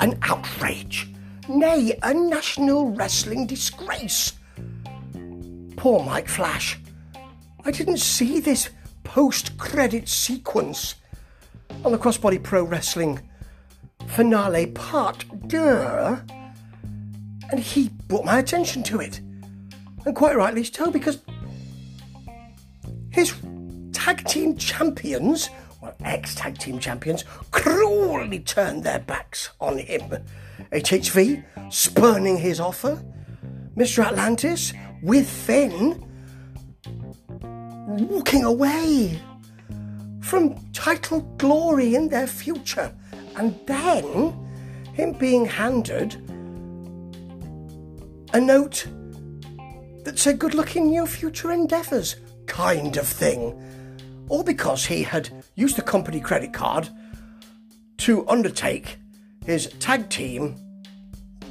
an outrage, nay, a national wrestling disgrace. Poor Mike Flash. I didn't see this post credit sequence on the Crossbody Pro Wrestling finale part, duh. And he brought my attention to it. And quite rightly so, because his tag team champions, ex tag team champions, cruelly turned their backs on him. HHV spurning his offer, Mr. Atlantis with Finn walking away from title glory in their future, and then him being handed a note that said, Good luck in your future endeavours, kind of thing. All because he had used the company credit card to undertake his tag team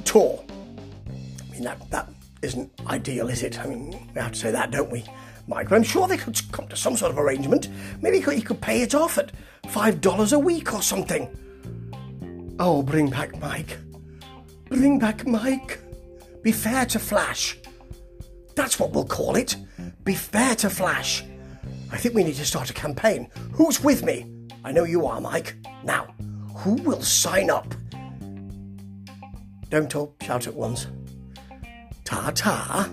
tour. I mean, that, that isn't ideal, is it? I mean, we have to say that, don't we, Mike? I'm sure they could come to some sort of arrangement. Maybe he could, he could pay it off at $5 a week or something. Oh, bring back Mike. Bring back Mike. Be fair to Flash. That's what we'll call it. Be fair to Flash. I think we need to start a campaign. Who's with me? I know you are, Mike. Now, who will sign up? Don't all shout at once. Ta ta.